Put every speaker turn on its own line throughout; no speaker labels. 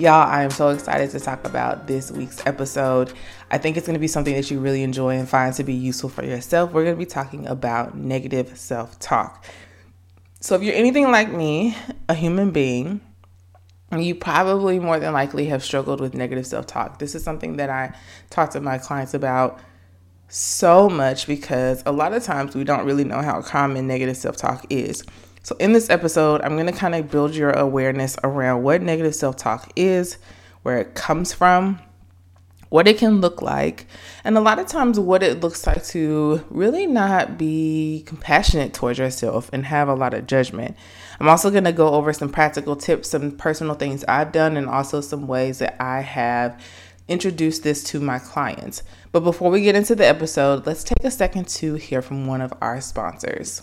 Y'all, I am so excited to talk about this week's episode. I think it's going to be something that you really enjoy and find to be useful for yourself. We're going to be talking about negative self talk. So, if you're anything like me, a human being, you probably more than likely have struggled with negative self talk. This is something that I talk to my clients about so much because a lot of times we don't really know how common negative self talk is. So, in this episode, I'm going to kind of build your awareness around what negative self talk is, where it comes from, what it can look like, and a lot of times what it looks like to really not be compassionate towards yourself and have a lot of judgment. I'm also going to go over some practical tips, some personal things I've done, and also some ways that I have introduced this to my clients. But before we get into the episode, let's take a second to hear from one of our sponsors.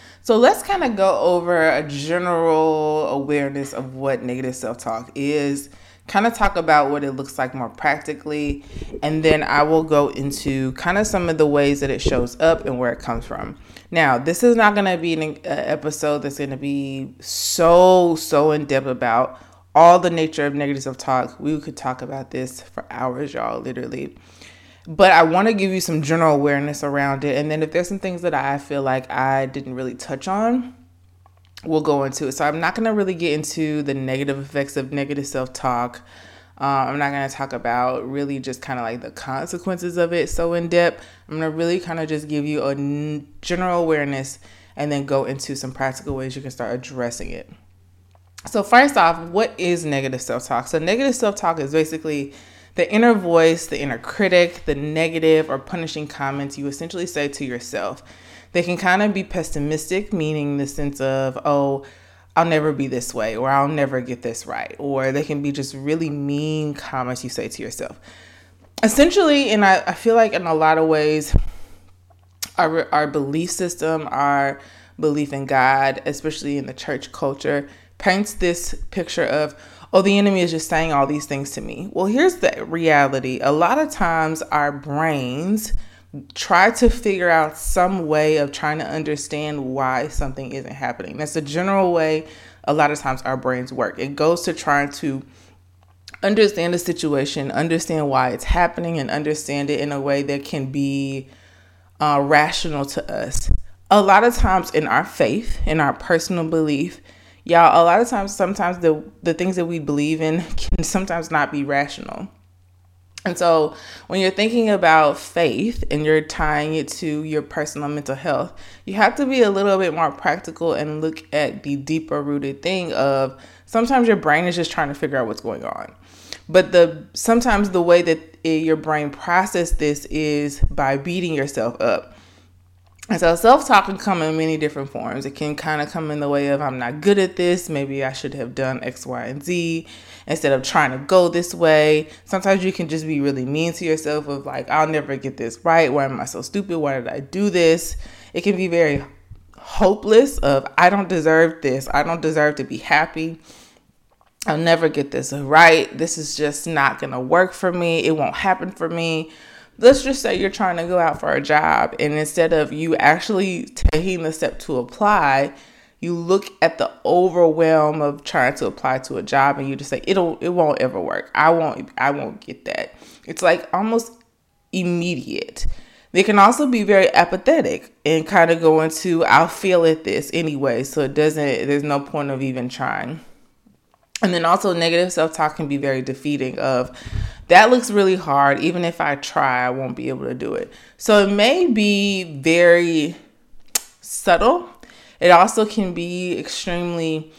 So let's kind of go over a general awareness of what negative self talk is, kind of talk about what it looks like more practically, and then I will go into kind of some of the ways that it shows up and where it comes from. Now, this is not going to be an episode that's going to be so, so in depth about all the nature of negative self talk. We could talk about this for hours, y'all, literally but I want to give you some general awareness around it. And then if there's some things that I feel like I didn't really touch on, we'll go into it. So I'm not going to really get into the negative effects of negative self talk. Uh, I'm not going to talk about really just kind of like the consequences of it so in depth. I'm going to really kind of just give you a n- general awareness and then go into some practical ways you can start addressing it. So, first off, what is negative self talk? So, negative self talk is basically the inner voice, the inner critic, the negative or punishing comments you essentially say to yourself. They can kind of be pessimistic, meaning the sense of, oh, I'll never be this way, or I'll never get this right, or they can be just really mean comments you say to yourself. Essentially, and I, I feel like in a lot of ways, our, our belief system, our belief in God, especially in the church culture, paints this picture of, oh, the enemy is just saying all these things to me. Well, here's the reality a lot of times our brains try to figure out some way of trying to understand why something isn't happening. That's the general way a lot of times our brains work. It goes to trying to understand the situation, understand why it's happening, and understand it in a way that can be uh, rational to us. A lot of times in our faith, in our personal belief, y'all a lot of times sometimes the the things that we believe in can sometimes not be rational. And so when you're thinking about faith and you're tying it to your personal mental health you have to be a little bit more practical and look at the deeper rooted thing of sometimes your brain is just trying to figure out what's going on. But the sometimes the way that it, your brain process this is by beating yourself up and so self talk can come in many different forms. It can kind of come in the way of, I'm not good at this. Maybe I should have done X, Y, and Z instead of trying to go this way. Sometimes you can just be really mean to yourself, of like, I'll never get this right. Why am I so stupid? Why did I do this? It can be very hopeless, of, I don't deserve this. I don't deserve to be happy. I'll never get this right. This is just not to work for me. It won't happen for me let's just say you're trying to go out for a job and instead of you actually taking the step to apply you look at the overwhelm of trying to apply to a job and you just say it'll it won't ever work. I won't i won't get that. It's like almost immediate. They can also be very apathetic and kind of go into i'll feel at this anyway so it doesn't there's no point of even trying. And then also negative self-talk can be very defeating of that looks really hard. Even if I try, I won't be able to do it. So it may be very subtle. It also can be extremely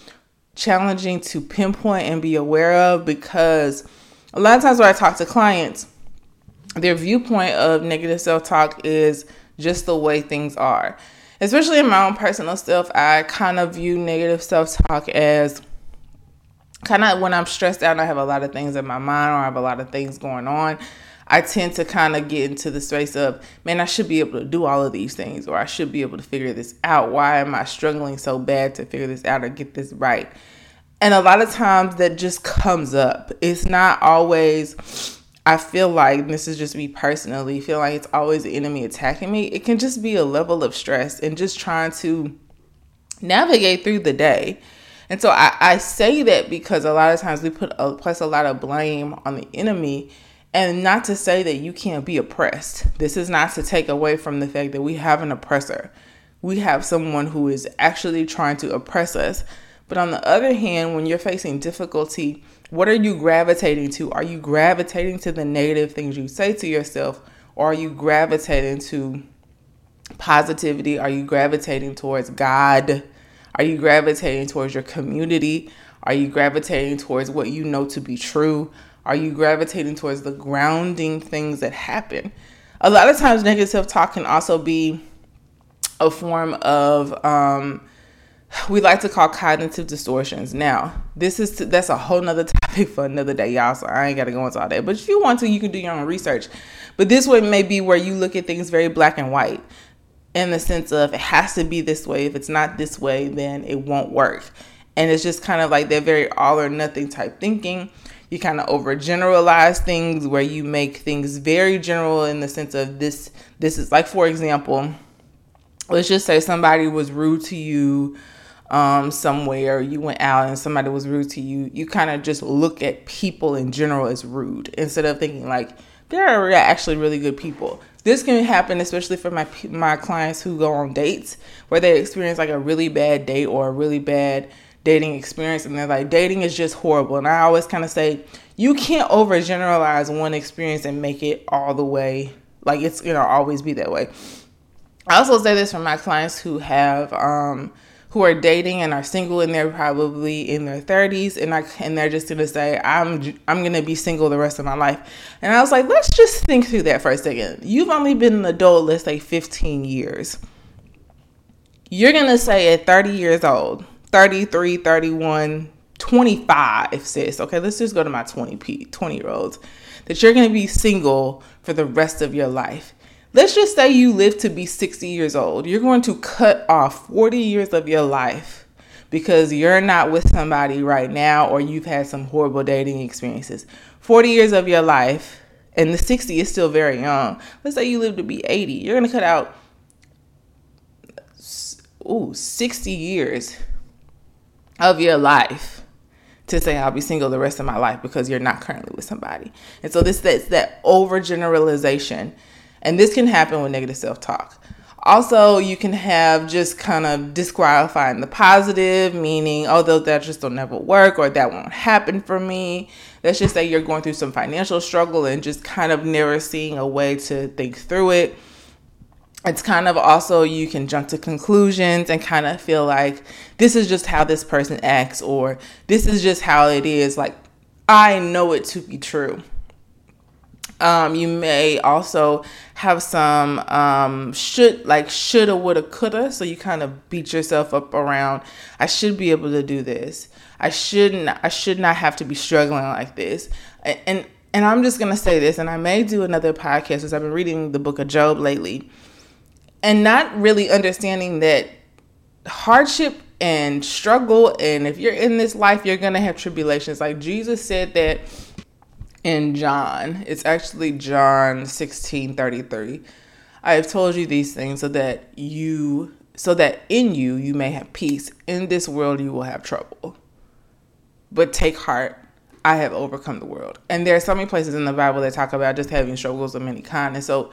challenging to pinpoint and be aware of because a lot of times when I talk to clients, their viewpoint of negative self talk is just the way things are. Especially in my own personal stuff, I kind of view negative self talk as kind of when I'm stressed out and I have a lot of things in my mind or I have a lot of things going on. I tend to kind of get into the space of, man, I should be able to do all of these things, or I should be able to figure this out. Why am I struggling so bad to figure this out or get this right? And a lot of times that just comes up. It's not always I feel like this is just me personally, feel like it's always the enemy attacking me. It can just be a level of stress and just trying to navigate through the day. And so I, I say that because a lot of times we put a, place a lot of blame on the enemy and not to say that you can't be oppressed. This is not to take away from the fact that we have an oppressor. We have someone who is actually trying to oppress us. But on the other hand, when you're facing difficulty, what are you gravitating to? Are you gravitating to the negative things you say to yourself, or are you gravitating to positivity? Are you gravitating towards God? Are you gravitating towards your community? Are you gravitating towards what you know to be true? Are you gravitating towards the grounding things that happen? A lot of times, negative self talk can also be a form of um, we like to call cognitive distortions. Now, this is to, that's a whole nother topic for another day, y'all. So I ain't got to go into all that. But if you want to, you can do your own research. But this one may be where you look at things very black and white, in the sense of it has to be this way. If it's not this way, then it won't work. And it's just kind of like that very all or nothing type thinking. You kind of overgeneralize things where you make things very general in the sense of this. This is like, for example, let's just say somebody was rude to you um, somewhere, you went out and somebody was rude to you, you kind of just look at people in general as rude instead of thinking like there are actually really good people. This can happen especially for my my clients who go on dates where they experience like a really bad date or a really bad dating experience and they're like dating is just horrible. And I always kind of say you can't overgeneralize one experience and make it all the way like it's gonna always be that way. I also say this for my clients who have um, who are dating and are single and they're probably in their 30s and I and they're just gonna say I'm I'm gonna be single the rest of my life. And I was like, let's just think through that for a second. You've only been an adult, let's say 15 years. You're gonna say at 30 years old, 33, 31, 25, sis. Okay, let's just go to my 20 p 20 year olds. That you're gonna be single for the rest of your life let's just say you live to be 60 years old. You're going to cut off 40 years of your life because you're not with somebody right now or you've had some horrible dating experiences. 40 years of your life, and the 60 is still very young. Let's say you live to be 80. You're going to cut out ooh, 60 years of your life to say I'll be single the rest of my life because you're not currently with somebody. And so this that's that overgeneralization and this can happen with negative self talk. Also, you can have just kind of disqualifying the positive, meaning, oh, that just don't never work or that won't happen for me. Let's just say you're going through some financial struggle and just kind of never seeing a way to think through it. It's kind of also you can jump to conclusions and kind of feel like this is just how this person acts or this is just how it is. Like, I know it to be true. Um, you may also have some um, should like shoulda, woulda, coulda. So you kind of beat yourself up around. I should be able to do this. I shouldn't. I should not have to be struggling like this. And and I'm just gonna say this. And I may do another podcast because I've been reading the book of Job lately, and not really understanding that hardship and struggle. And if you're in this life, you're gonna have tribulations. Like Jesus said that in John. It's actually John 16 33. I have told you these things so that you, so that in you, you may have peace. In this world, you will have trouble. But take heart, I have overcome the world. And there are so many places in the Bible that talk about just having struggles of many kinds. And so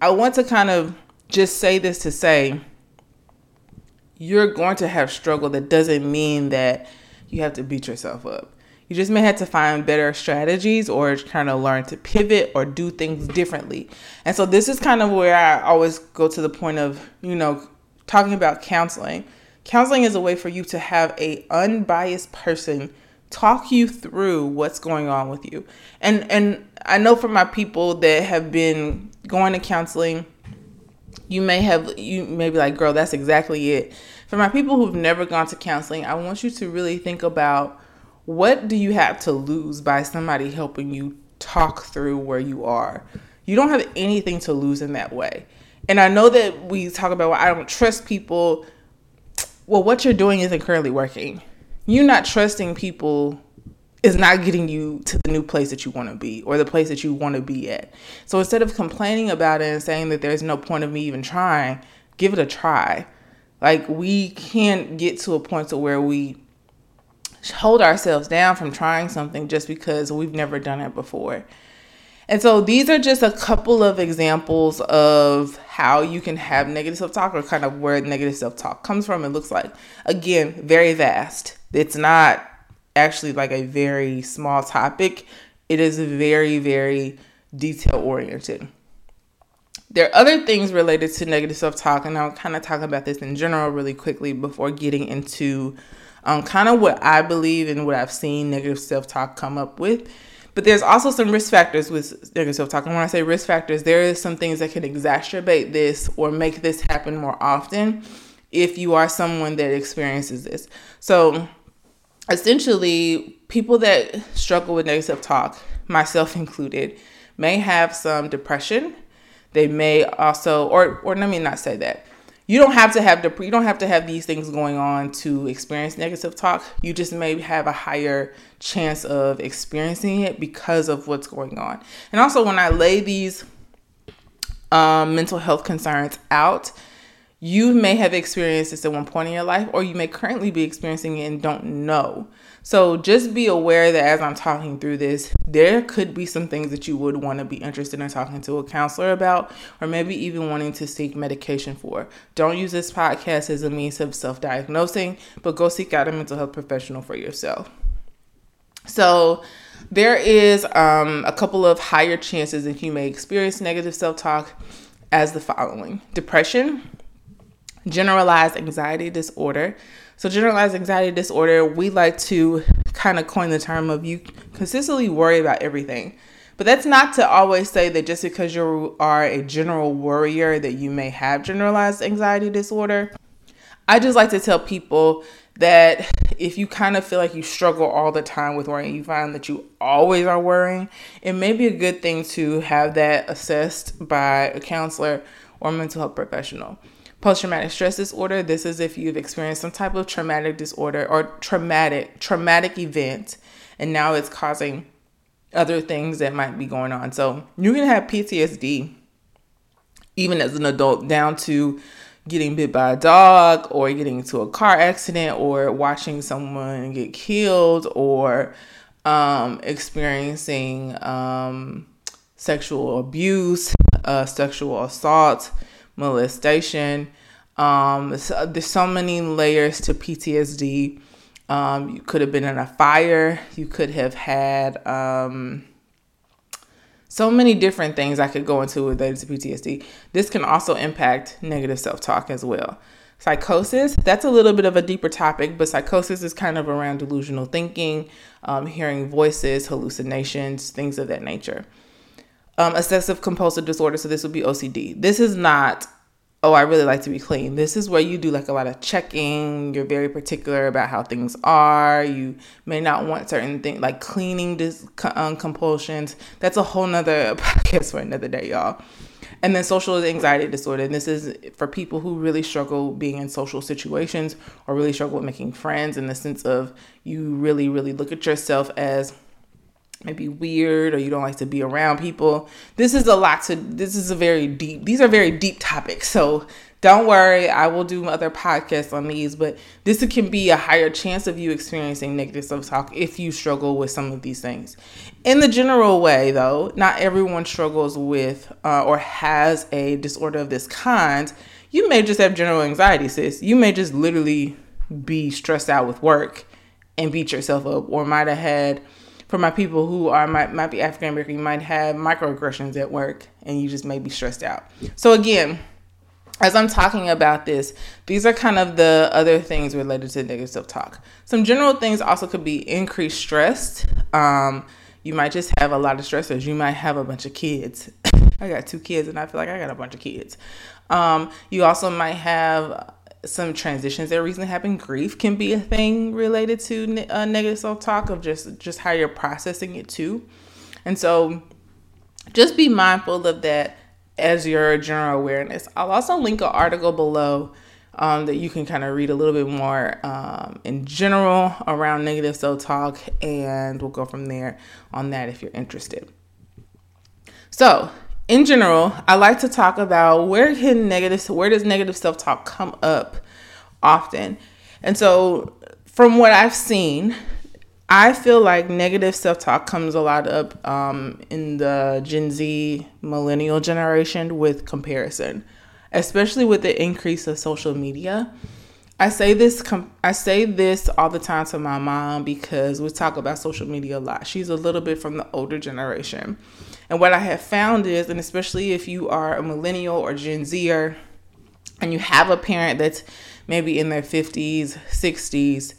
I want to kind of just say this to say, you're going to have struggle. That doesn't mean that you have to beat yourself up You just may have to find better strategies or kind of learn to pivot or do things differently. And so this is kind of where I always go to the point of, you know, talking about counseling. Counseling is a way for you to have a unbiased person talk you through what's going on with you. And and I know for my people that have been going to counseling, you may have you may be like, girl, that's exactly it. For my people who've never gone to counseling, I want you to really think about what do you have to lose by somebody helping you talk through where you are? You don't have anything to lose in that way. And I know that we talk about well, I don't trust people. Well, what you're doing isn't currently working. You not trusting people is not getting you to the new place that you want to be or the place that you want to be at. So instead of complaining about it and saying that there's no point of me even trying, give it a try. Like we can't get to a point to where we hold ourselves down from trying something just because we've never done it before. And so these are just a couple of examples of how you can have negative self talk or kind of where negative self talk comes from. It looks like, again, very vast. It's not actually like a very small topic, it is very, very detail oriented. There are other things related to negative self talk, and I'll kind of talk about this in general really quickly before getting into um, kind of what I believe and what I've seen negative self talk come up with. But there's also some risk factors with negative self talk. And when I say risk factors, there is some things that can exacerbate this or make this happen more often if you are someone that experiences this. So essentially, people that struggle with negative self talk, myself included, may have some depression. They may also, or or let me not say that you don't have to have the you don't have to have these things going on to experience negative talk. You just may have a higher chance of experiencing it because of what's going on. And also when i lay these um, mental health concerns out you may have experienced this at one point in your life or you may currently be experiencing it and don't know so just be aware that as I'm talking through this, there could be some things that you would want to be interested in talking to a counselor about, or maybe even wanting to seek medication for. Don't use this podcast as a means of self diagnosing, but go seek out a mental health professional for yourself. So, there is um, a couple of higher chances that you may experience negative self talk as the following depression, generalized anxiety disorder, so, generalized anxiety disorder, we like to kind of coin the term of you consistently worry about everything. But that's not to always say that just because you are a general worrier that you may have generalized anxiety disorder. I just like to tell people that if you kind of feel like you struggle all the time with worrying, you find that you always are worrying, it may be a good thing to have that assessed by a counselor or mental health professional. Post traumatic stress disorder, this is if you've experienced some type of traumatic disorder or traumatic traumatic event and now it's causing other things that might be going on. So, you can have PTSD even as an adult down to getting bit by a dog or getting into a car accident or watching someone get killed or um, experiencing um, sexual abuse, uh, sexual assault, molestation. Um, so, there's so many layers to PTSD. Um, you could have been in a fire. You could have had um, so many different things I could go into related to PTSD. This can also impact negative self talk as well. Psychosis, that's a little bit of a deeper topic, but psychosis is kind of around delusional thinking, um, hearing voices, hallucinations, things of that nature um, obsessive compulsive disorder. So this would be OCD. This is not, oh, I really like to be clean. This is where you do like a lot of checking. You're very particular about how things are. You may not want certain things like cleaning dis- um, compulsions. That's a whole nother podcast for another day, y'all. And then social anxiety disorder. And this is for people who really struggle being in social situations or really struggle with making friends in the sense of you really, really look at yourself as maybe weird or you don't like to be around people. This is a lot to this is a very deep these are very deep topics. So don't worry, I will do other podcasts on these, but this can be a higher chance of you experiencing negative self-talk if you struggle with some of these things. In the general way though, not everyone struggles with uh, or has a disorder of this kind. You may just have general anxiety, sis. You may just literally be stressed out with work and beat yourself up, or might have had for my people who are might, might be African American, you might have microaggressions at work and you just may be stressed out. So again, as I'm talking about this, these are kind of the other things related to negative self talk. Some general things also could be increased stress. Um, you might just have a lot of stressors. You might have a bunch of kids. I got two kids, and I feel like I got a bunch of kids. Um, you also might have some transitions that recently happened. Grief can be a thing related to uh, negative self talk of just just how you're processing it too, and so just be mindful of that as your general awareness. I'll also link an article below um, that you can kind of read a little bit more um, in general around negative self talk, and we'll go from there on that if you're interested. So, in general, I like to talk about where can negative where does negative self talk come up often, and so from what I've seen, I feel like negative self talk comes a lot up um, in the Gen Z millennial generation with comparison, especially with the increase of social media. I say this com- I say this all the time to my mom because we talk about social media a lot. She's a little bit from the older generation. And what I have found is, and especially if you are a millennial or Gen Zer and you have a parent that's maybe in their 50s, 60s,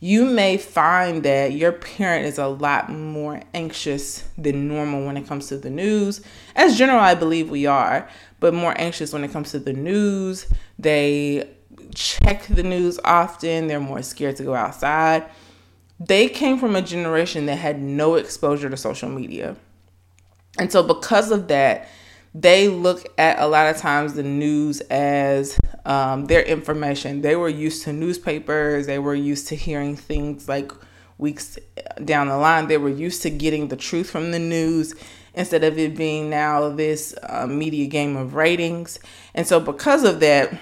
you may find that your parent is a lot more anxious than normal when it comes to the news. As general, I believe we are, but more anxious when it comes to the news. They check the news often, they're more scared to go outside. They came from a generation that had no exposure to social media. And so, because of that, they look at a lot of times the news as um, their information. They were used to newspapers, they were used to hearing things like weeks down the line. They were used to getting the truth from the news instead of it being now this uh, media game of ratings. And so, because of that,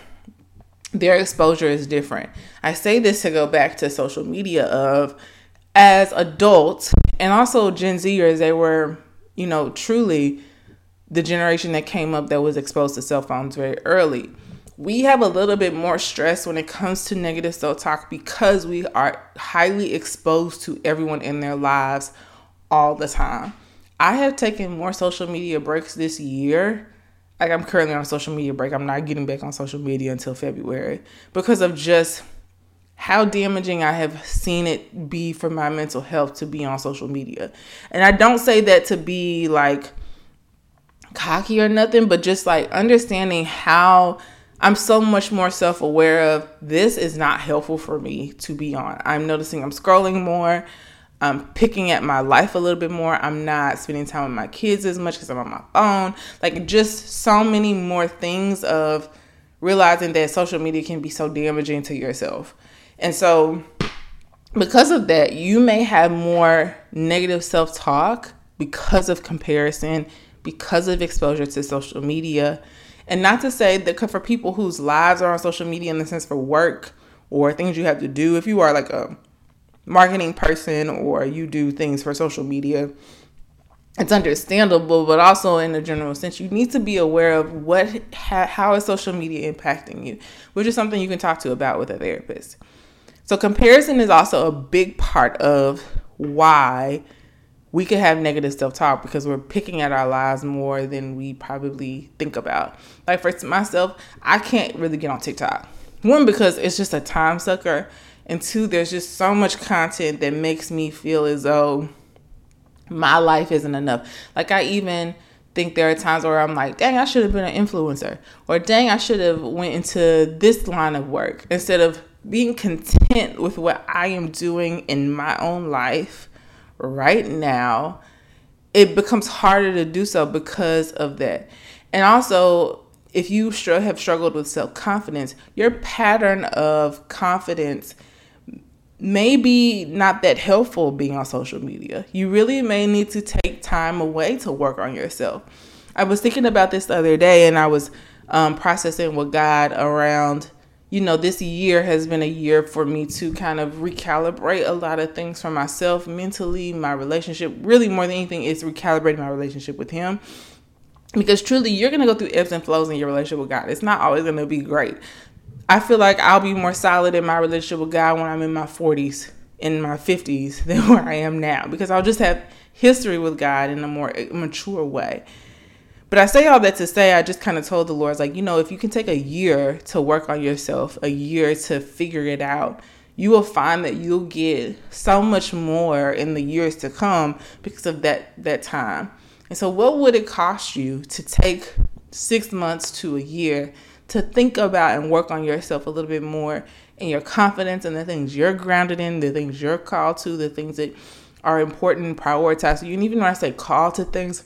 their exposure is different. I say this to go back to social media of as adults and also Gen Zers, they were, you know, truly the generation that came up that was exposed to cell phones very early. We have a little bit more stress when it comes to negative self talk because we are highly exposed to everyone in their lives all the time. I have taken more social media breaks this year. Like I'm currently on social media break. I'm not getting back on social media until February because of just how damaging I have seen it be for my mental health to be on social media. And I don't say that to be like cocky or nothing, but just like understanding how I'm so much more self aware of this is not helpful for me to be on. I'm noticing I'm scrolling more. I'm picking at my life a little bit more. I'm not spending time with my kids as much because I'm on my phone. Like, just so many more things of realizing that social media can be so damaging to yourself. And so, because of that, you may have more negative self talk because of comparison because of exposure to social media. And not to say that for people whose lives are on social media in the sense for work or things you have to do, if you are like a marketing person or you do things for social media, it's understandable, but also in a general sense, you need to be aware of what how is social media impacting you, which is something you can talk to about with a therapist. So comparison is also a big part of why we could have negative self talk because we're picking at our lives more than we probably think about. Like for myself, I can't really get on TikTok. One, because it's just a time sucker. And two, there's just so much content that makes me feel as though my life isn't enough. Like I even think there are times where I'm like, dang, I should have been an influencer. Or dang, I should have went into this line of work instead of being content with what I am doing in my own life right now, it becomes harder to do so because of that. And also, if you have struggled with self confidence, your pattern of confidence may be not that helpful being on social media. You really may need to take time away to work on yourself. I was thinking about this the other day and I was um, processing with God around you know, this year has been a year for me to kind of recalibrate a lot of things for myself mentally, my relationship. Really, more than anything, is recalibrating my relationship with Him. Because truly, you're going to go through ebbs and flows in your relationship with God. It's not always going to be great. I feel like I'll be more solid in my relationship with God when I'm in my 40s in my 50s than where I am now because I'll just have history with God in a more mature way. But I say all that to say, I just kind of told the Lord, like, you know, if you can take a year to work on yourself, a year to figure it out, you will find that you'll get so much more in the years to come because of that that time. And so, what would it cost you to take six months to a year to think about and work on yourself a little bit more and your confidence and the things you're grounded in, the things you're called to, the things that are important and prioritized. You and even when I say call to things,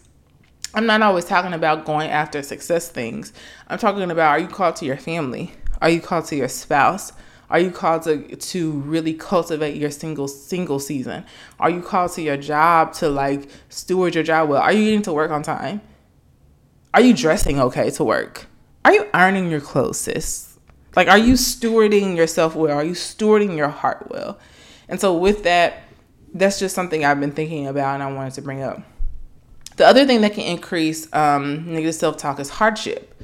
I'm not always talking about going after success things. I'm talking about are you called to your family? Are you called to your spouse? Are you called to to really cultivate your single single season? Are you called to your job to like steward your job well? Are you getting to work on time? Are you dressing okay to work? Are you ironing your clothes, sis? Like, are you stewarding yourself well? Are you stewarding your heart well? And so, with that, that's just something I've been thinking about and I wanted to bring up. The other thing that can increase um, negative self talk is hardship.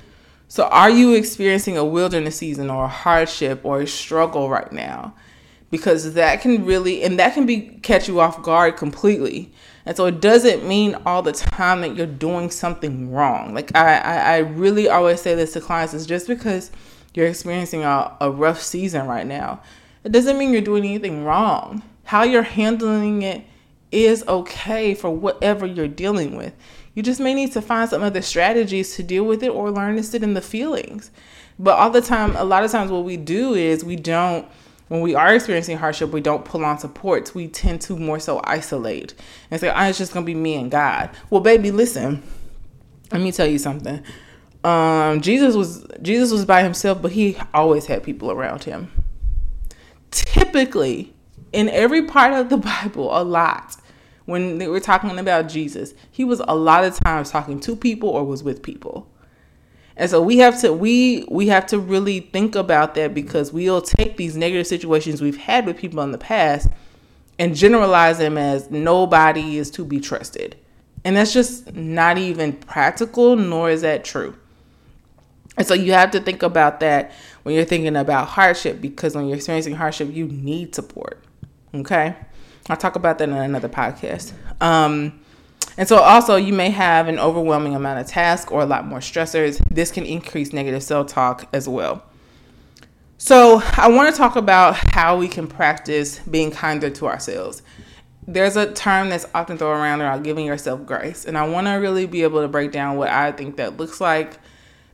So, are you experiencing a wilderness season or a hardship or a struggle right now? Because that can really, and that can be catch you off guard completely. And so it doesn't mean all the time that you're doing something wrong. Like I, I, I really always say this to clients is just because you're experiencing a, a rough season right now, it doesn't mean you're doing anything wrong. How you're handling it is okay for whatever you're dealing with. You just may need to find some other strategies to deal with it or learn to sit in the feelings. But all the time, a lot of times, what we do is we don't when we are experiencing hardship, we don't pull on supports. We tend to more so isolate and say, oh, it's just gonna be me and God. Well, baby, listen. Let me tell you something. Um, Jesus was Jesus was by himself, but he always had people around him. Typically, in every part of the Bible, a lot when they were talking about Jesus, he was a lot of times talking to people or was with people. And so we have to we we have to really think about that because we'll take these negative situations we've had with people in the past and generalize them as nobody is to be trusted. And that's just not even practical nor is that true. And so you have to think about that when you're thinking about hardship because when you're experiencing hardship, you need support. Okay? I'll talk about that in another podcast. Um, and so, also, you may have an overwhelming amount of tasks or a lot more stressors. This can increase negative self talk as well. So, I want to talk about how we can practice being kinder to ourselves. There's a term that's often thrown around about giving yourself grace, and I want to really be able to break down what I think that looks like.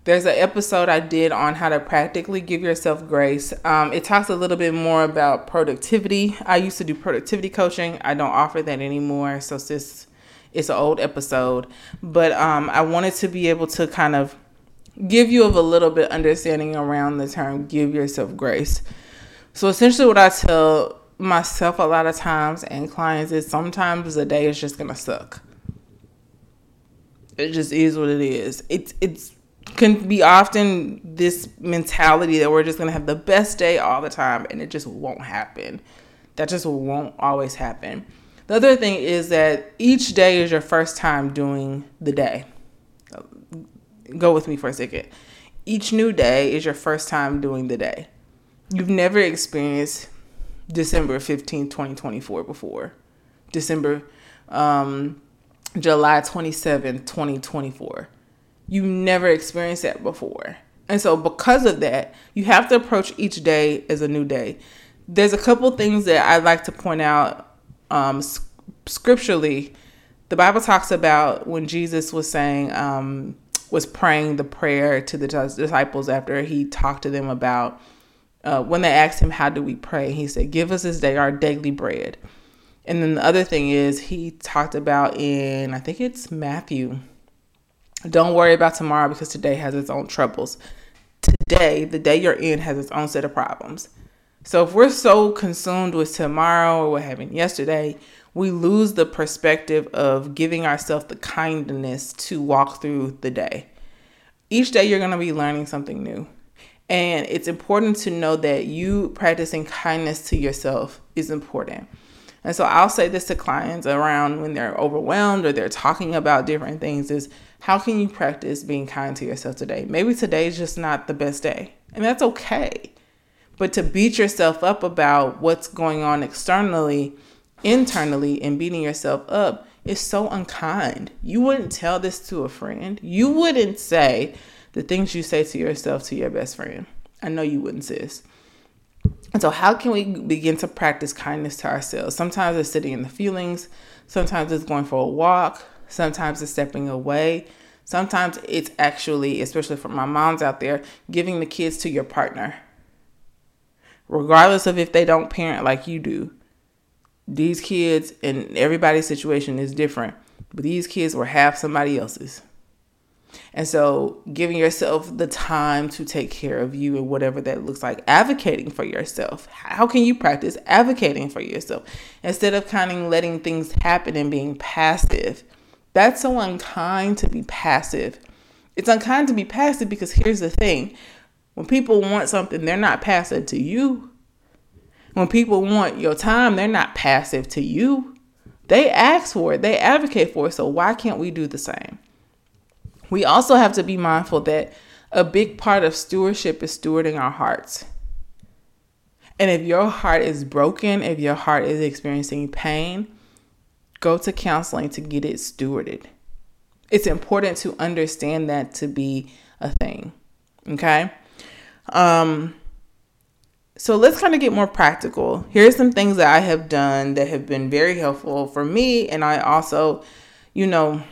There's an episode I did on how to practically give yourself grace. Um, it talks a little bit more about productivity. I used to do productivity coaching. I don't offer that anymore. So, sis, it's an old episode, but um, I wanted to be able to kind of give you a little bit understanding around the term give yourself grace. So essentially what I tell myself a lot of times and clients is sometimes the day is just gonna suck. It just is what it is. It's it's can be often this mentality that we're just gonna have the best day all the time and it just won't happen. That just won't always happen. The other thing is that each day is your first time doing the day. Go with me for a second. Each new day is your first time doing the day. You've never experienced December 15, 2024 before. December, um, July 27, 2024. You never experienced that before. And so, because of that, you have to approach each day as a new day. There's a couple things that I'd like to point out um, scripturally, the Bible talks about when Jesus was saying, um, was praying the prayer to the disciples after he talked to them about uh, when they asked him, How do we pray? He said, Give us this day our daily bread. And then the other thing is, he talked about in, I think it's Matthew, don't worry about tomorrow because today has its own troubles. Today, the day you're in, has its own set of problems. So if we're so consumed with tomorrow or what happened yesterday, we lose the perspective of giving ourselves the kindness to walk through the day. Each day you're going to be learning something new. And it's important to know that you practicing kindness to yourself is important. And so I'll say this to clients around when they're overwhelmed or they're talking about different things is how can you practice being kind to yourself today? Maybe today is just not the best day, and that's okay. But to beat yourself up about what's going on externally, internally, and beating yourself up is so unkind. You wouldn't tell this to a friend. You wouldn't say the things you say to yourself to your best friend. I know you wouldn't, sis. And so, how can we begin to practice kindness to ourselves? Sometimes it's sitting in the feelings, sometimes it's going for a walk, sometimes it's stepping away, sometimes it's actually, especially for my moms out there, giving the kids to your partner. Regardless of if they don't parent like you do, these kids and everybody's situation is different, but these kids were half somebody else's. And so, giving yourself the time to take care of you and whatever that looks like, advocating for yourself. How can you practice advocating for yourself instead of kind of letting things happen and being passive? That's so unkind to be passive. It's unkind to be passive because here's the thing when people want something, they're not passive to you. When people want your time, they're not passive to you. They ask for it, they advocate for it. So, why can't we do the same? We also have to be mindful that a big part of stewardship is stewarding our hearts. And if your heart is broken, if your heart is experiencing pain, go to counseling to get it stewarded. It's important to understand that to be a thing. Okay? Um so let's kind of get more practical. Here's some things that I have done that have been very helpful for me and I also, you know,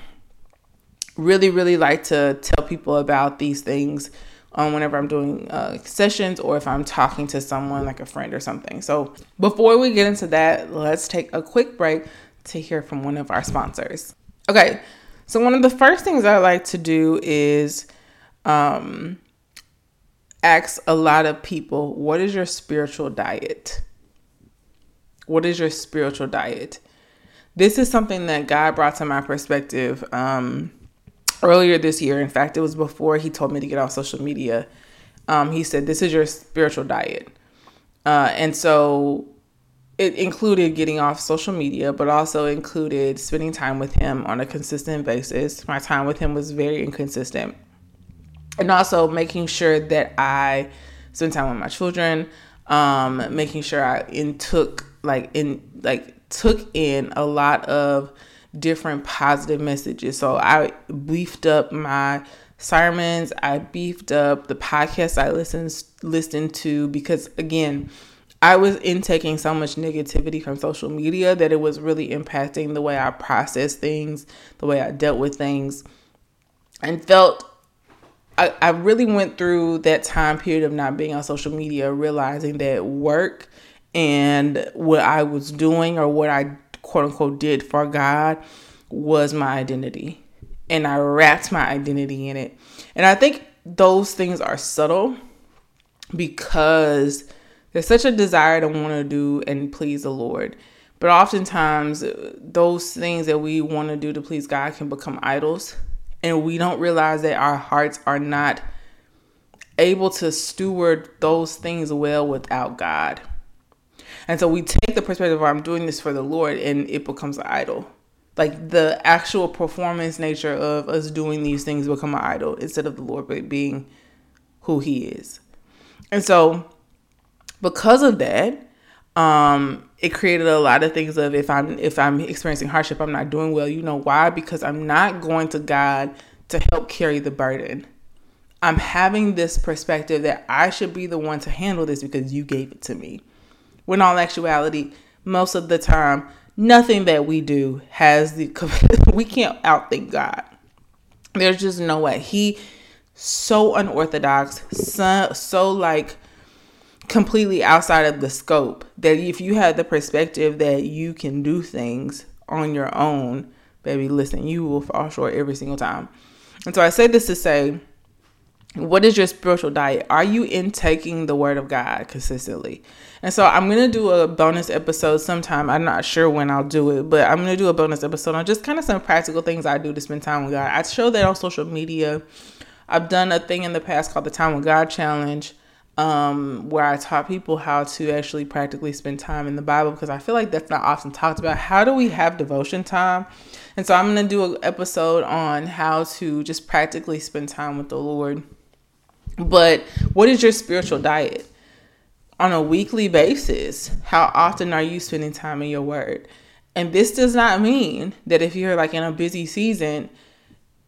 really, really like to tell people about these things um, whenever I'm doing uh, sessions or if I'm talking to someone like a friend or something. So before we get into that, let's take a quick break to hear from one of our sponsors. Okay, so one of the first things I like to do is um, ask a lot of people, what is your spiritual diet? What is your spiritual diet? This is something that God brought to my perspective. Um, earlier this year. In fact, it was before he told me to get off social media. Um, he said, This is your spiritual diet. Uh, and so it included getting off social media, but also included spending time with him on a consistent basis. My time with him was very inconsistent. And also making sure that I spend time with my children, um, making sure I in took like in like took in a lot of different positive messages. So I beefed up my sermons, I beefed up the podcasts I listened listened to because again, I was intaking so much negativity from social media that it was really impacting the way I processed things, the way I dealt with things, and felt I, I really went through that time period of not being on social media, realizing that work and what I was doing or what I quote unquote did for God was my identity. And I wrapped my identity in it. And I think those things are subtle because there's such a desire to want to do and please the Lord. But oftentimes, those things that we want to do to please God can become idols. And we don't realize that our hearts are not able to steward those things well without God. And so we take the perspective of I'm doing this for the Lord and it becomes an idol. Like the actual performance nature of us doing these things become an idol instead of the Lord being who he is. And so because of that, um, it created a lot of things of if I'm if I'm experiencing hardship, I'm not doing well. You know why? Because I'm not going to God to help carry the burden. I'm having this perspective that I should be the one to handle this because you gave it to me when all actuality, most of the time, nothing that we do has the we can't outthink God. There's just no way. He so unorthodox, so, so like completely outside of the scope that if you have the perspective that you can do things on your own, baby, listen, you will fall short every single time. And so I say this to say, what is your spiritual diet? Are you intaking the word of God consistently? And so I'm going to do a bonus episode sometime. I'm not sure when I'll do it, but I'm going to do a bonus episode on just kind of some practical things I do to spend time with God. I show that on social media. I've done a thing in the past called the Time with God Challenge, um, where I taught people how to actually practically spend time in the Bible because I feel like that's not often talked about. How do we have devotion time? And so I'm going to do an episode on how to just practically spend time with the Lord. But what is your spiritual diet? on a weekly basis, how often are you spending time in your word? And this does not mean that if you're like in a busy season,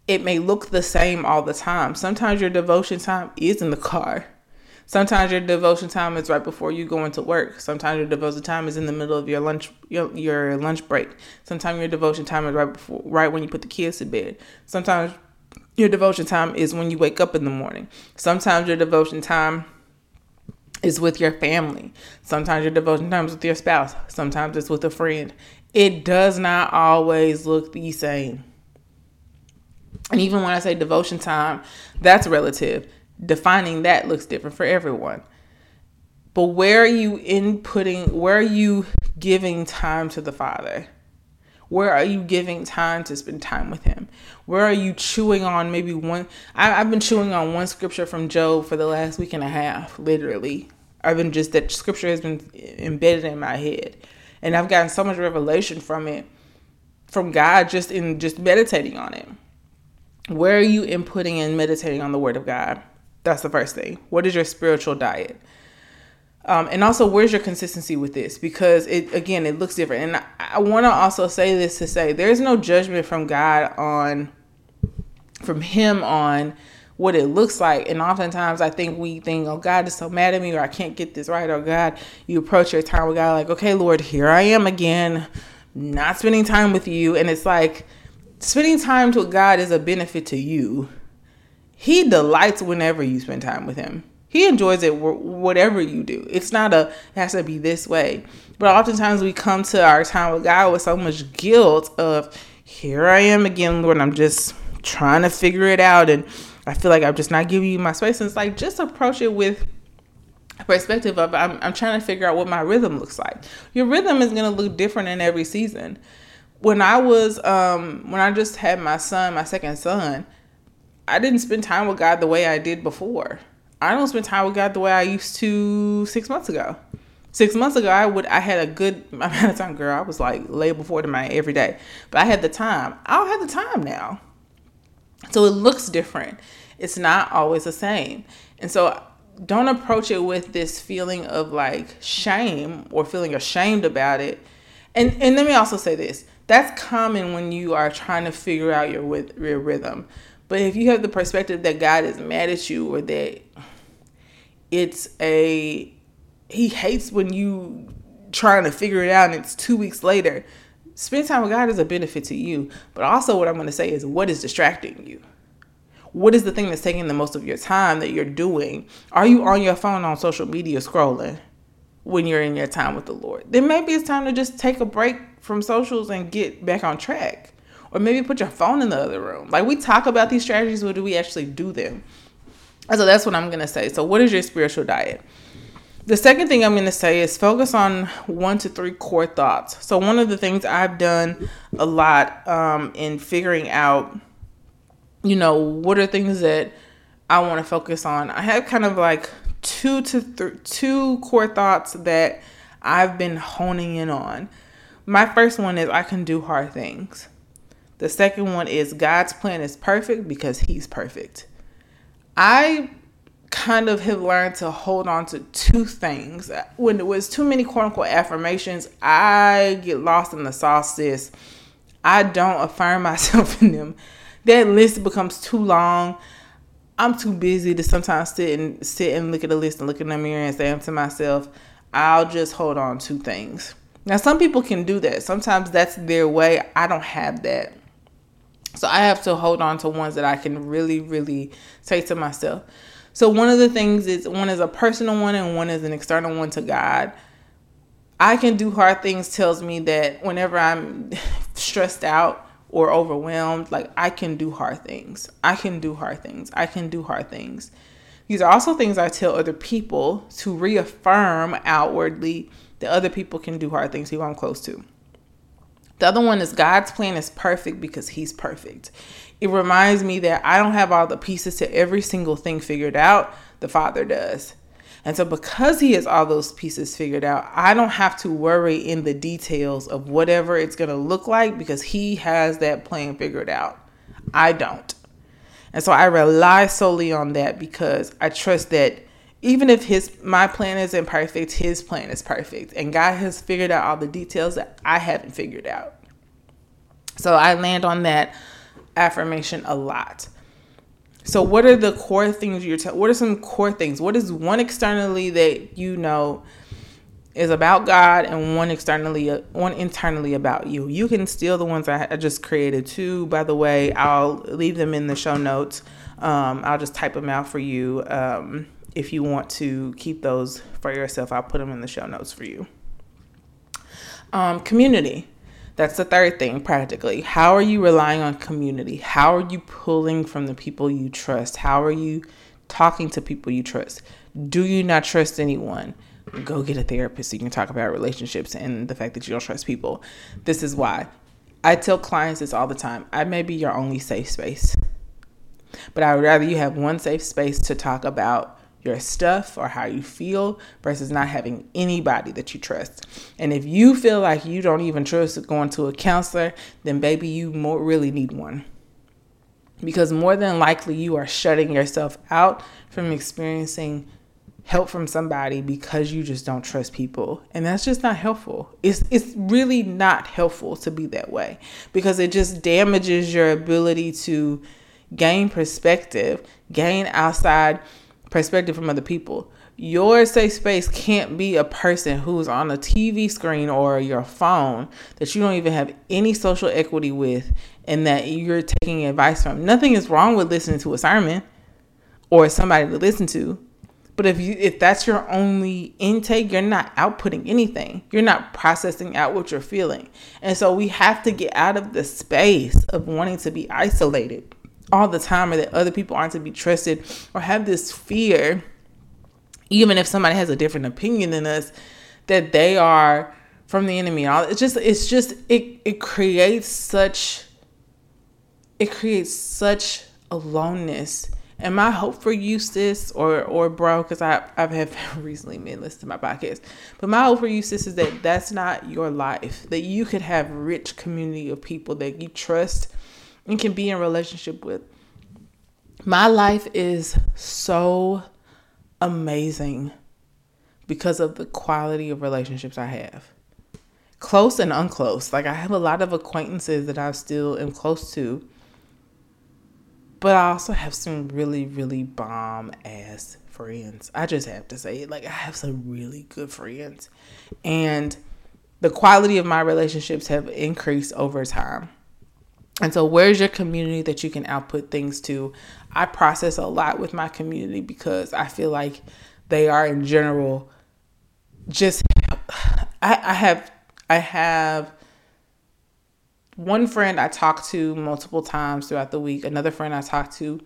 it may look the same all the time. Sometimes your devotion time is in the car. Sometimes your devotion time is right before you go into work. Sometimes your devotion time is in the middle of your lunch your, your lunch break. Sometimes your devotion time is right before right when you put the kids to bed. Sometimes your devotion time is when you wake up in the morning. Sometimes your devotion time is with your family. Sometimes your devotion time is with your spouse. Sometimes it's with a friend. It does not always look the same. And even when I say devotion time, that's relative. Defining that looks different for everyone. But where are you inputting, where are you giving time to the Father? Where are you giving time to spend time with Him? Where are you chewing on maybe one? I, have been chewing on one scripture from Job for the last week and a half, literally. I've been just, that scripture has been embedded in my head. And I've gotten so much revelation from it, from God, just in just meditating on it. Where are you inputting and meditating on the Word of God? That's the first thing. What is your spiritual diet? Um, and also, where's your consistency with this? Because it again, it looks different. And I, I want to also say this to say there's no judgment from God on, from Him on what it looks like. And oftentimes, I think we think, oh, God is so mad at me, or I can't get this right, or God, you approach your time with God like, okay, Lord, here I am again, not spending time with you. And it's like, spending time with God is a benefit to you. He delights whenever you spend time with Him. He enjoys it whatever you do. It's not a it has to be this way. But oftentimes we come to our time with God with so much guilt of here I am again, Lord. I'm just trying to figure it out, and I feel like I'm just not giving you my space. And it's like just approach it with a perspective of I'm, I'm trying to figure out what my rhythm looks like. Your rhythm is going to look different in every season when I was um when I just had my son, my second son, I didn't spend time with God the way I did before. I don't spend time with God the way I used to six months ago. Six months ago, I would I had a good amount of time, girl. I was like lay before the man every day, but I had the time. I don't have the time now, so it looks different. It's not always the same, and so don't approach it with this feeling of like shame or feeling ashamed about it. And and let me also say this: that's common when you are trying to figure out your your rhythm. But if you have the perspective that God is mad at you or that it's a he hates when you trying to figure it out and it's 2 weeks later, spend time with God is a benefit to you. But also what I'm going to say is what is distracting you? What is the thing that's taking the most of your time that you're doing? Are you on your phone on social media scrolling when you're in your time with the Lord? Then maybe it's time to just take a break from socials and get back on track. Or maybe put your phone in the other room. Like we talk about these strategies, but do we actually do them? So that's what I'm going to say. So, what is your spiritual diet? The second thing I'm going to say is focus on one to three core thoughts. So, one of the things I've done a lot um, in figuring out, you know, what are things that I want to focus on, I have kind of like two to th- two core thoughts that I've been honing in on. My first one is I can do hard things. The second one is God's plan is perfect because He's perfect. I kind of have learned to hold on to two things. When it was too many quote unquote affirmations, I get lost in the sis. I don't affirm myself in them. That list becomes too long. I'm too busy to sometimes sit and sit and look at the list and look in the mirror and say to myself, I'll just hold on to things. Now, some people can do that. Sometimes that's their way. I don't have that. So I have to hold on to ones that I can really, really say to myself. So one of the things is one is a personal one and one is an external one to God. I can do hard things tells me that whenever I'm stressed out or overwhelmed, like I can do hard things. I can do hard things. I can do hard things. These are also things I tell other people to reaffirm outwardly that other people can do hard things who I'm close to. The other one is God's plan is perfect because He's perfect. It reminds me that I don't have all the pieces to every single thing figured out, the Father does. And so, because He has all those pieces figured out, I don't have to worry in the details of whatever it's going to look like because He has that plan figured out. I don't. And so, I rely solely on that because I trust that even if his my plan isn't perfect, his plan is perfect. And God has figured out all the details that I haven't figured out. So I land on that affirmation a lot. So what are the core things you're telling? What are some core things? What is one externally that you know is about God and one externally one internally about you. You can steal the ones I, just created too. By the way, I'll leave them in the show notes. Um, I'll just type them out for you. Um, if you want to keep those for yourself, I'll put them in the show notes for you. Um, community. That's the third thing, practically. How are you relying on community? How are you pulling from the people you trust? How are you talking to people you trust? Do you not trust anyone? Go get a therapist so you can talk about relationships and the fact that you don't trust people. This is why. I tell clients this all the time. I may be your only safe space. But I would rather you have one safe space to talk about your stuff or how you feel versus not having anybody that you trust. And if you feel like you don't even trust going to a counselor, then baby, you more really need one. Because more than likely you are shutting yourself out from experiencing help from somebody because you just don't trust people. And that's just not helpful. It's it's really not helpful to be that way because it just damages your ability to gain perspective, gain outside perspective from other people. Your safe space can't be a person who's on a TV screen or your phone that you don't even have any social equity with and that you're taking advice from. Nothing is wrong with listening to a sermon or somebody to listen to. But if you if that's your only intake, you're not outputting anything. You're not processing out what you're feeling. And so we have to get out of the space of wanting to be isolated all the time or that other people aren't to be trusted or have this fear even if somebody has a different opinion than us that they are from the enemy. It's just it's just it it creates such it creates such aloneness. And my hope for you sis or or bro? Because i i've have recently been listening to my podcast. But my hope for you sis is that that's not your life that you could have rich community of people that you trust and can be in relationship with. My life is so amazing because of the quality of relationships I have. Close and unclose. Like I have a lot of acquaintances that I still am close to. But I also have some really, really bomb ass friends. I just have to say it. Like I have some really good friends. And the quality of my relationships have increased over time. And so, where's your community that you can output things to? I process a lot with my community because I feel like they are, in general, just. I, I have I have one friend I talk to multiple times throughout the week. Another friend I talk to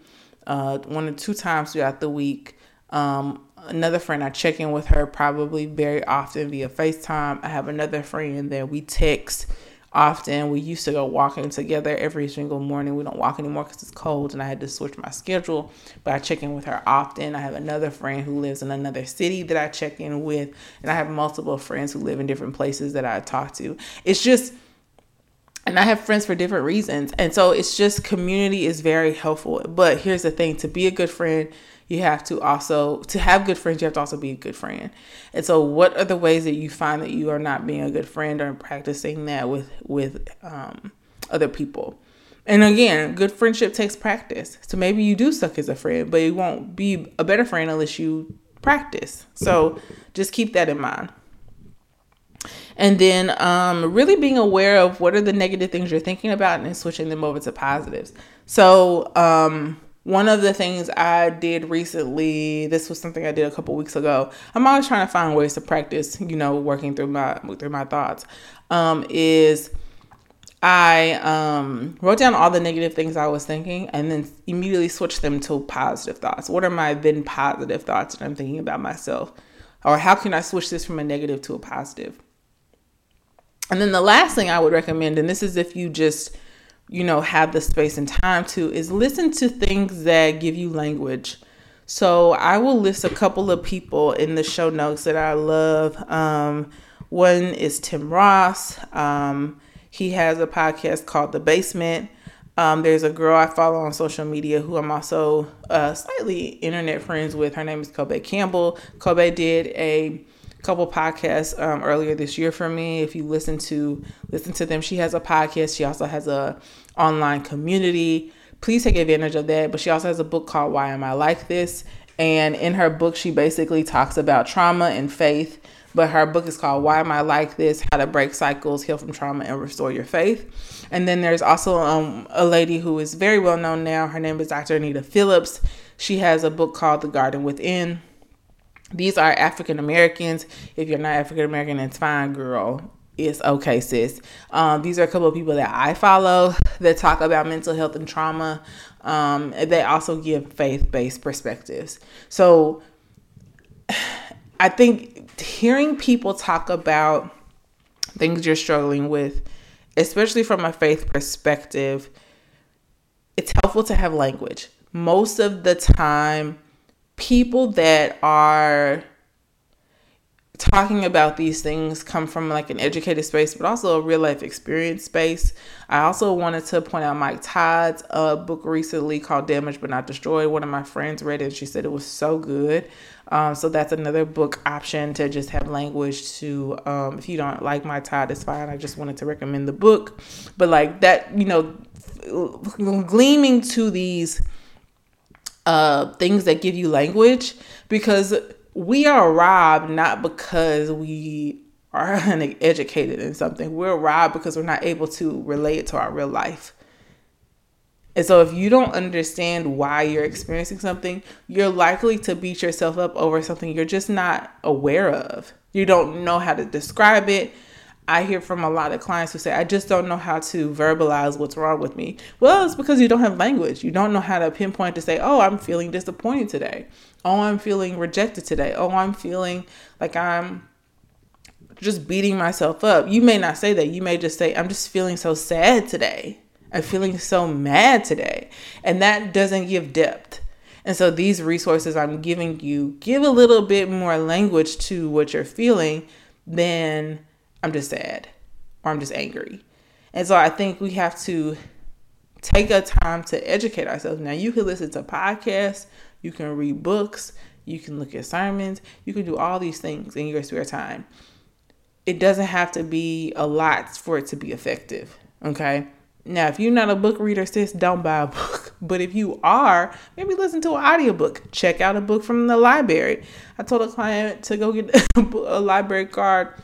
uh, one or two times throughout the week. Um, another friend I check in with her probably very often via FaceTime. I have another friend that we text often. We used to go walking together every single morning. We don't walk anymore because it's cold and I had to switch my schedule. But I check in with her often. I have another friend who lives in another city that I check in with. And I have multiple friends who live in different places that I talk to. It's just, and I have friends for different reasons. And so it's just community is very helpful. But here's the thing to be a good friend, you have to also to have good friends you have to also be a good friend. And so what are the ways that you find that you are not being a good friend or practicing that with with um, other people? And again good friendship takes practice. So maybe you do suck as a friend but you won't be a better friend unless you practice. So just keep that in mind. And then um, really being aware of what are the negative things you're thinking about and then switching them over to positives. So um, one of the things I did recently, this was something I did a couple weeks ago. I'm always trying to find ways to practice, you know, working through my through my thoughts. Um, is I um, wrote down all the negative things I was thinking and then immediately switched them to positive thoughts. What are my then positive thoughts that I'm thinking about myself? Or how can I switch this from a negative to a positive? And then the last thing I would recommend, and this is if you just you know, have the space and time to is listen to things that give you language. So I will list a couple of people in the show notes that I love. Um, one is Tim Ross. Um, he has a podcast called The Basement. Um, there's a girl I follow on social media who I'm also uh, slightly internet friends with. Her name is Kobe Campbell. Kobe did a couple podcasts um, earlier this year for me. If you listen to listen to them, she has a podcast. She also has a online community. Please take advantage of that. But she also has a book called Why Am I Like This? And in her book, she basically talks about trauma and faith. But her book is called Why Am I Like This? How to Break Cycles, Heal from Trauma, and Restore Your Faith. And then there's also um, a lady who is very well known now. Her name is Dr. Anita Phillips. She has a book called The Garden Within. These are African Americans. If you're not African American, it's fine, girl. It's okay, sis. Um, these are a couple of people that I follow that talk about mental health and trauma. Um, they also give faith based perspectives. So I think hearing people talk about things you're struggling with, especially from a faith perspective, it's helpful to have language. Most of the time, people that are talking about these things come from like an educated space, but also a real life experience space. I also wanted to point out Mike Todd's uh, book recently called Damaged But Not Destroyed. One of my friends read it and she said it was so good. Um, so that's another book option to just have language to, um, if you don't like Mike Todd, it's fine. I just wanted to recommend the book. But like that, you know, gleaming to these uh, things that give you language because we are robbed not because we are uneducated in something. We're robbed because we're not able to relate it to our real life. And so, if you don't understand why you're experiencing something, you're likely to beat yourself up over something you're just not aware of. You don't know how to describe it. I hear from a lot of clients who say, I just don't know how to verbalize what's wrong with me. Well, it's because you don't have language. You don't know how to pinpoint to say, oh, I'm feeling disappointed today. Oh, I'm feeling rejected today. Oh, I'm feeling like I'm just beating myself up. You may not say that. You may just say, I'm just feeling so sad today. I'm feeling so mad today. And that doesn't give depth. And so these resources I'm giving you give a little bit more language to what you're feeling than I'm just sad or I'm just angry. And so I think we have to take a time to educate ourselves. Now, you can listen to podcasts, you can read books, you can look at sermons, you can do all these things in your spare time. It doesn't have to be a lot for it to be effective. Okay. Now, if you're not a book reader, sis, don't buy a book. But if you are, maybe listen to an audiobook. Check out a book from the library. I told a client to go get a library card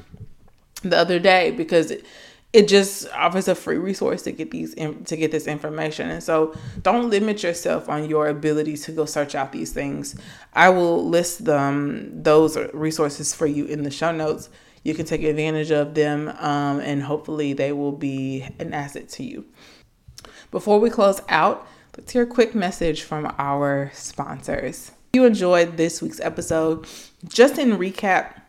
the other day because it, it just offers a free resource to get these to get this information. And so don't limit yourself on your ability to go search out these things. I will list them those resources for you in the show notes. You can take advantage of them um, and hopefully they will be an asset to you. Before we close out let's hear a quick message from our sponsors. If you enjoyed this week's episode just in recap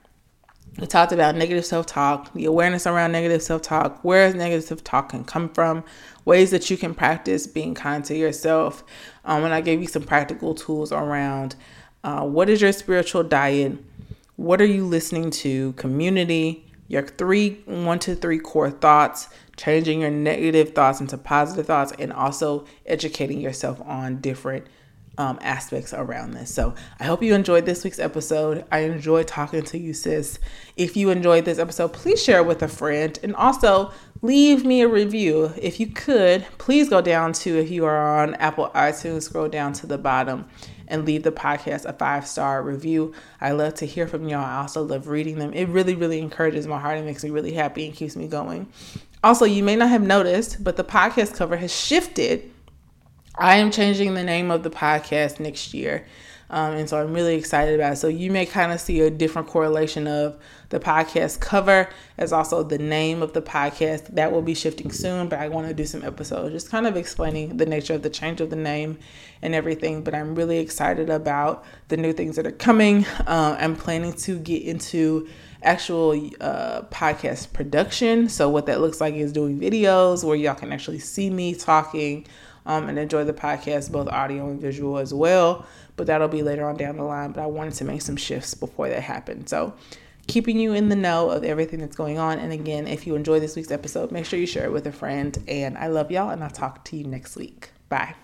we talked about negative self talk, the awareness around negative self talk, where negative self talk can come from, ways that you can practice being kind to yourself. Um, and I gave you some practical tools around uh, what is your spiritual diet, what are you listening to, community, your three, one to three core thoughts, changing your negative thoughts into positive thoughts, and also educating yourself on different um, aspects around this. So I hope you enjoyed this week's episode. I enjoyed talking to you, sis. If you enjoyed this episode, please share it with a friend and also leave me a review. If you could, please go down to, if you are on Apple iTunes, scroll down to the bottom and leave the podcast a five star review. I love to hear from y'all. I also love reading them. It really, really encourages my heart and makes me really happy and keeps me going. Also, you may not have noticed, but the podcast cover has shifted I am changing the name of the podcast next year. Um, and so I'm really excited about it. So you may kind of see a different correlation of the podcast cover as also the name of the podcast. That will be shifting soon, but I want to do some episodes just kind of explaining the nature of the change of the name and everything. But I'm really excited about the new things that are coming. Uh, I'm planning to get into actual uh, podcast production. So what that looks like is doing videos where y'all can actually see me talking um, and enjoy the podcast, both audio and visual as well. But that'll be later on down the line. But I wanted to make some shifts before that happened. So keeping you in the know of everything that's going on. And again, if you enjoy this week's episode, make sure you share it with a friend. And I love y'all, and I'll talk to you next week. Bye.